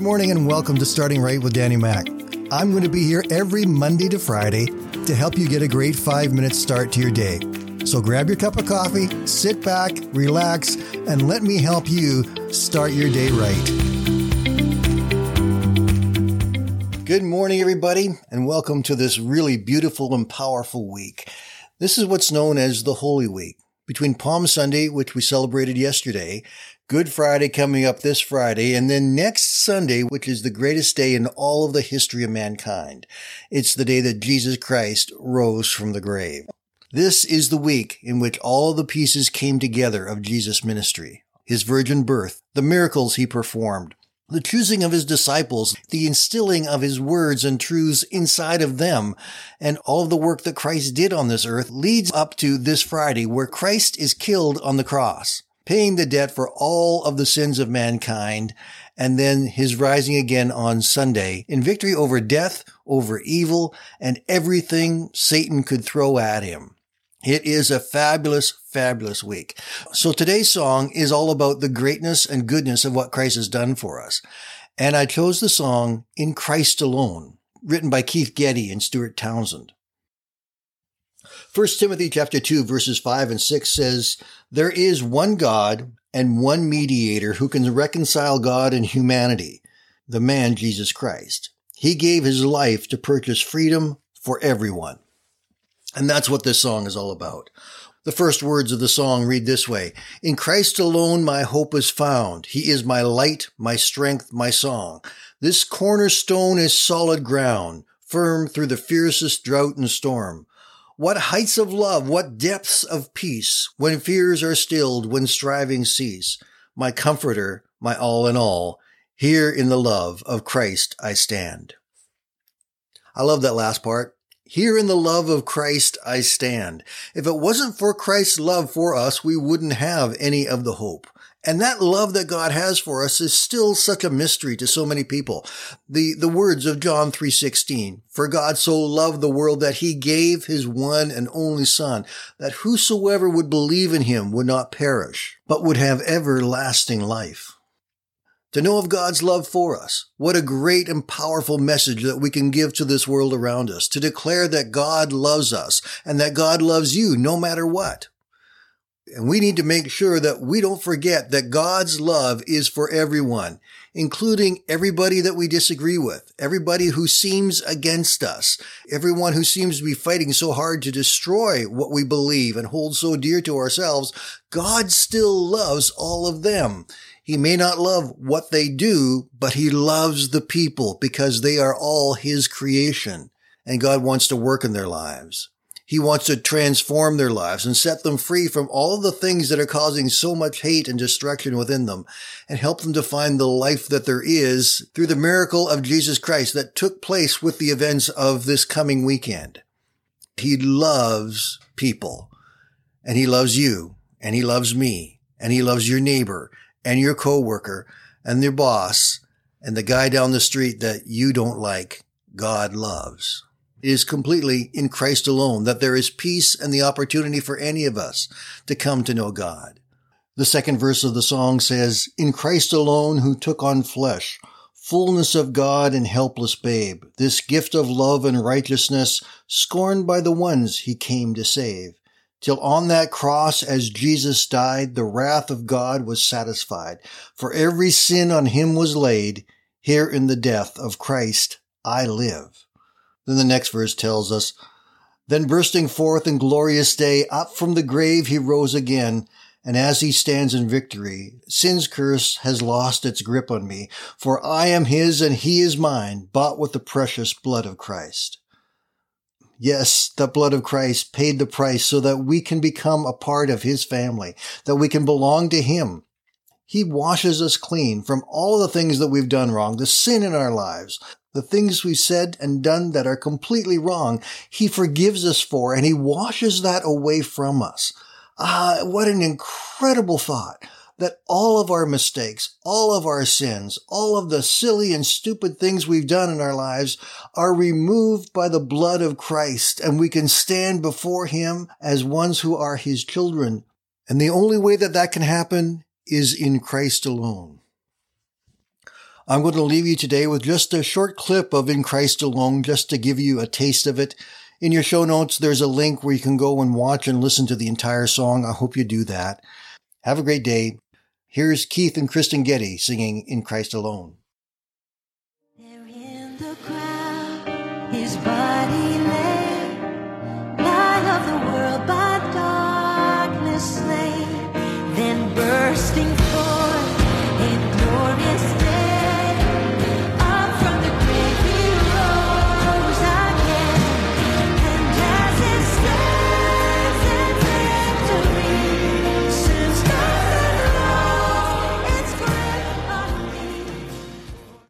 Good morning and welcome to Starting Right with Danny Mac. I'm going to be here every Monday to Friday to help you get a great five minute start to your day. So grab your cup of coffee, sit back, relax, and let me help you start your day right. Good morning, everybody, and welcome to this really beautiful and powerful week. This is what's known as the Holy Week. Between Palm Sunday, which we celebrated yesterday, Good Friday coming up this Friday, and then next Sunday, which is the greatest day in all of the history of mankind. It's the day that Jesus Christ rose from the grave. This is the week in which all the pieces came together of Jesus' ministry. His virgin birth, the miracles he performed, the choosing of his disciples, the instilling of his words and truths inside of them, and all of the work that Christ did on this earth leads up to this Friday where Christ is killed on the cross paying the debt for all of the sins of mankind, and then his rising again on Sunday in victory over death, over evil, and everything Satan could throw at him. It is a fabulous, fabulous week. So today's song is all about the greatness and goodness of what Christ has done for us. And I chose the song In Christ Alone, written by Keith Getty and Stuart Townend. 1 Timothy chapter 2 verses 5 and 6 says, There is one God and one mediator who can reconcile God and humanity, the man Jesus Christ. He gave his life to purchase freedom for everyone. And that's what this song is all about. The first words of the song read this way. In Christ alone my hope is found. He is my light, my strength, my song. This cornerstone is solid ground, firm through the fiercest drought and storm. What heights of love, what depths of peace, when fears are stilled, when striving cease. My comforter, my all in all, here in the love of Christ I stand. I love that last part. Here in the love of Christ I stand. If it wasn't for Christ's love for us, we wouldn't have any of the hope. And that love that God has for us is still such a mystery to so many people. The, the words of John 3.16, for God so loved the world that he gave his one and only son, that whosoever would believe in him would not perish, but would have everlasting life. To know of God's love for us, what a great and powerful message that we can give to this world around us, to declare that God loves us and that God loves you no matter what. And we need to make sure that we don't forget that God's love is for everyone, including everybody that we disagree with, everybody who seems against us, everyone who seems to be fighting so hard to destroy what we believe and hold so dear to ourselves. God still loves all of them. He may not love what they do, but he loves the people because they are all his creation and God wants to work in their lives. He wants to transform their lives and set them free from all the things that are causing so much hate and destruction within them and help them to find the life that there is through the miracle of Jesus Christ that took place with the events of this coming weekend. He loves people and he loves you and he loves me and he loves your neighbor and your coworker and your boss and the guy down the street that you don't like. God loves. Is completely in Christ alone that there is peace and the opportunity for any of us to come to know God. The second verse of the song says, In Christ alone who took on flesh, fullness of God and helpless babe, this gift of love and righteousness, scorned by the ones he came to save. Till on that cross as Jesus died, the wrath of God was satisfied. For every sin on him was laid. Here in the death of Christ I live. Then the next verse tells us, Then bursting forth in glorious day, up from the grave he rose again, and as he stands in victory, sin's curse has lost its grip on me, for I am his and he is mine, bought with the precious blood of Christ. Yes, the blood of Christ paid the price so that we can become a part of his family, that we can belong to him. He washes us clean from all the things that we've done wrong, the sin in our lives, the things we've said and done that are completely wrong, he forgives us for and he washes that away from us. Ah, what an incredible thought that all of our mistakes, all of our sins, all of the silly and stupid things we've done in our lives are removed by the blood of Christ and we can stand before him as ones who are his children. And the only way that that can happen is in Christ alone. I'm going to leave you today with just a short clip of In Christ Alone, just to give you a taste of it. In your show notes, there's a link where you can go and watch and listen to the entire song. I hope you do that. Have a great day. Here's Keith and Kristyn Getty singing In Christ Alone.